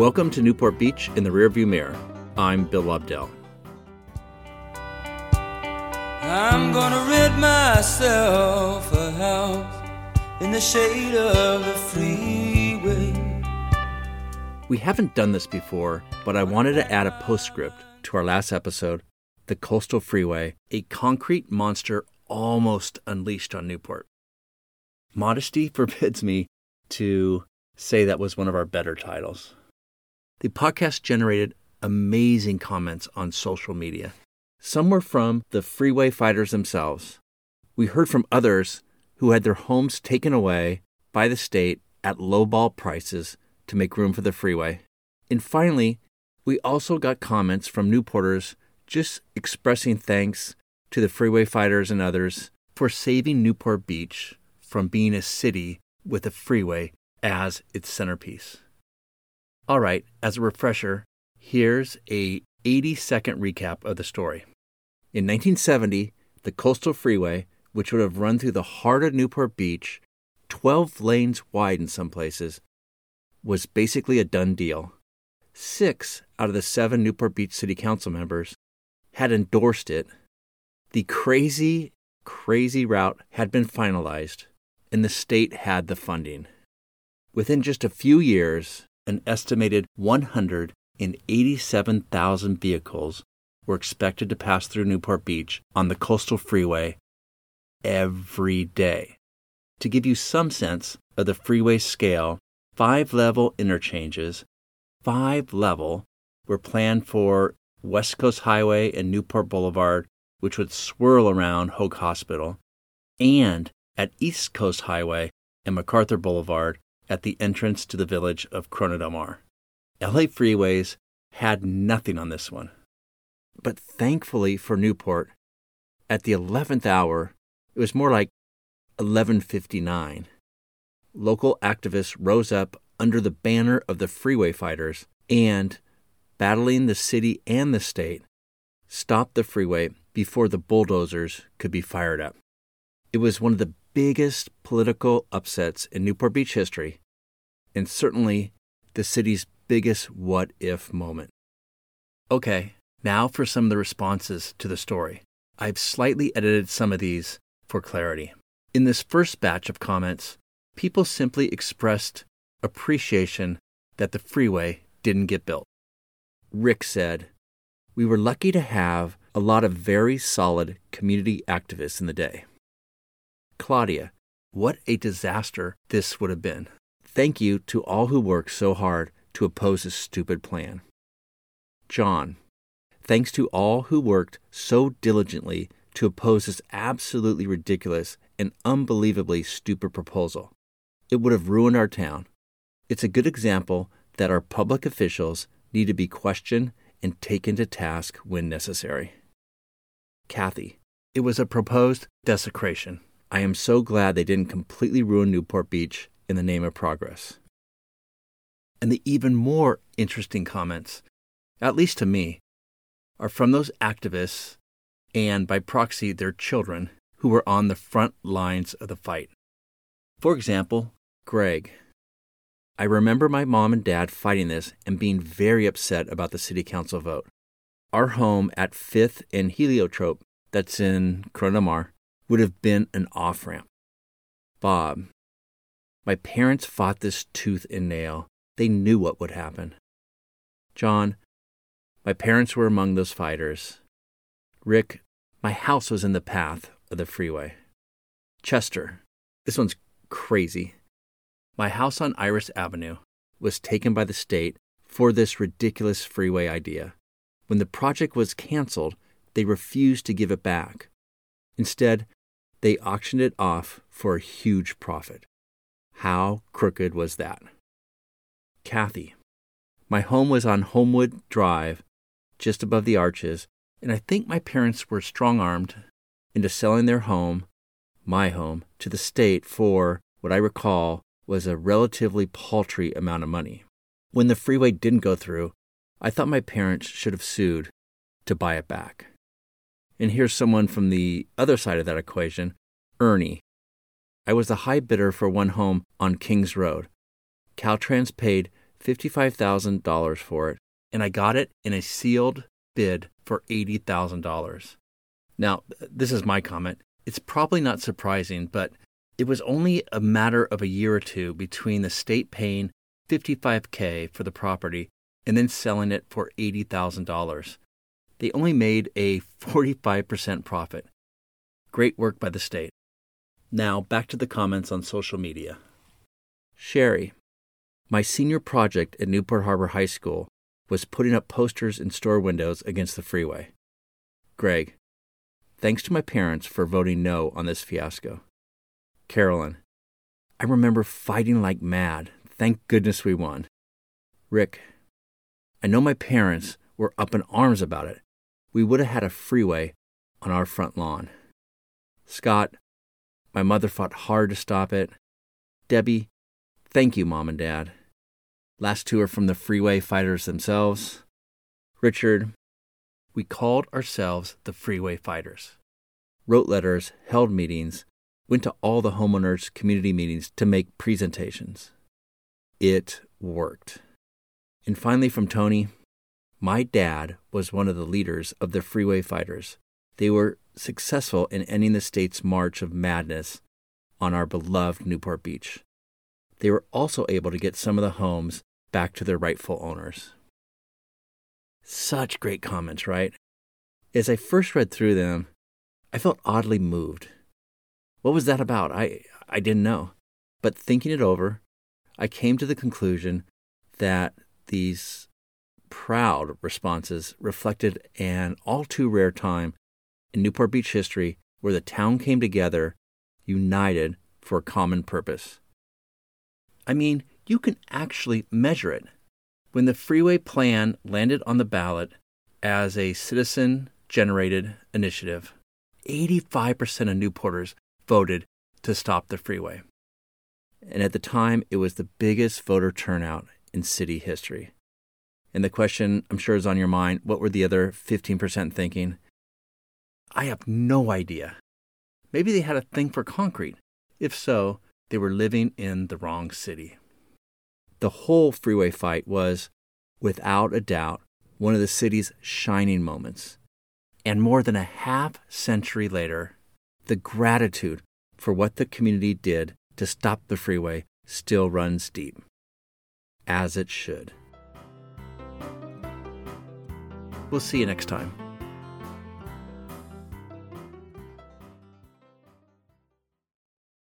Welcome to Newport Beach in the rearview mirror. I'm Bill Lobdell. I'm gonna rid myself a house in the shade of the freeway. We haven't done this before, but I wanted to add a postscript to our last episode The Coastal Freeway, a concrete monster almost unleashed on Newport. Modesty forbids me to say that was one of our better titles. The podcast generated amazing comments on social media. Some were from the freeway fighters themselves. We heard from others who had their homes taken away by the state at lowball prices to make room for the freeway. And finally, we also got comments from Newporters just expressing thanks to the freeway fighters and others for saving Newport Beach from being a city with a freeway as its centerpiece. All right, as a refresher, here's a 80 second recap of the story. In 1970, the Coastal Freeway, which would have run through the heart of Newport Beach, 12 lanes wide in some places, was basically a done deal. Six out of the seven Newport Beach City Council members had endorsed it. The crazy, crazy route had been finalized, and the state had the funding. Within just a few years, an estimated 187,000 vehicles were expected to pass through Newport Beach on the coastal freeway every day. To give you some sense of the freeway scale, five level interchanges, five level, were planned for West Coast Highway and Newport Boulevard, which would swirl around Hoag Hospital, and at East Coast Highway and MacArthur Boulevard at the entrance to the village of Corona del Mar. LA Freeways had nothing on this one. But thankfully for Newport, at the 11th hour, it was more like 11:59. Local activists rose up under the banner of the freeway fighters and battling the city and the state stopped the freeway before the bulldozers could be fired up. It was one of the biggest political upsets in Newport Beach history, and certainly the city's biggest what if moment. Okay, now for some of the responses to the story. I've slightly edited some of these for clarity. In this first batch of comments, people simply expressed appreciation that the freeway didn't get built. Rick said, We were lucky to have a lot of very solid community activists in the day. Claudia, what a disaster this would have been. Thank you to all who worked so hard to oppose this stupid plan. John, thanks to all who worked so diligently to oppose this absolutely ridiculous and unbelievably stupid proposal. It would have ruined our town. It's a good example that our public officials need to be questioned and taken to task when necessary. Kathy, it was a proposed desecration. I am so glad they didn't completely ruin Newport Beach in the name of progress. And the even more interesting comments, at least to me, are from those activists and, by proxy, their children who were on the front lines of the fight. For example, Greg. I remember my mom and dad fighting this and being very upset about the city council vote. Our home at 5th and Heliotrope, that's in Corona Mar, would have been an off ramp. Bob, my parents fought this tooth and nail. They knew what would happen. John, my parents were among those fighters. Rick, my house was in the path of the freeway. Chester, this one's crazy. My house on Iris Avenue was taken by the state for this ridiculous freeway idea. When the project was canceled, they refused to give it back. Instead, they auctioned it off for a huge profit. How crooked was that? Kathy. My home was on Homewood Drive, just above the arches, and I think my parents were strong armed into selling their home, my home, to the state for what I recall was a relatively paltry amount of money. When the freeway didn't go through, I thought my parents should have sued to buy it back. And here's someone from the other side of that equation Ernie. I was the high bidder for one home on Kings Road. Caltrans paid $55,000 for it, and I got it in a sealed bid for $80,000. Now, this is my comment. It's probably not surprising, but it was only a matter of a year or two between the state paying 55K for the property and then selling it for $80,000. They only made a 45% profit. Great work by the state. Now, back to the comments on social media. Sherry, my senior project at Newport Harbor High School was putting up posters in store windows against the freeway. Greg, thanks to my parents for voting no on this fiasco. Carolyn, I remember fighting like mad. Thank goodness we won. Rick, I know my parents were up in arms about it. We would have had a freeway on our front lawn. Scott, my mother fought hard to stop it. Debbie, thank you, Mom and Dad. Last two are from the freeway fighters themselves. Richard, we called ourselves the Freeway Fighters. Wrote letters, held meetings, went to all the homeowners' community meetings to make presentations. It worked. And finally, from Tony, my dad was one of the leaders of the Freeway Fighters. They were successful in ending the state's march of madness on our beloved Newport Beach. They were also able to get some of the homes back to their rightful owners. Such great comments, right? As I first read through them, I felt oddly moved. What was that about? I, I didn't know. But thinking it over, I came to the conclusion that these proud responses reflected an all too rare time in Newport Beach history where the town came together, united for a common purpose. I mean, you can actually measure it. When the freeway plan landed on the ballot as a citizen generated initiative, 85% of Newporters voted to stop the freeway. And at the time, it was the biggest voter turnout in city history. And the question I'm sure is on your mind what were the other 15% thinking? I have no idea. Maybe they had a thing for concrete. If so, they were living in the wrong city. The whole freeway fight was, without a doubt, one of the city's shining moments. And more than a half century later, the gratitude for what the community did to stop the freeway still runs deep. As it should. We'll see you next time.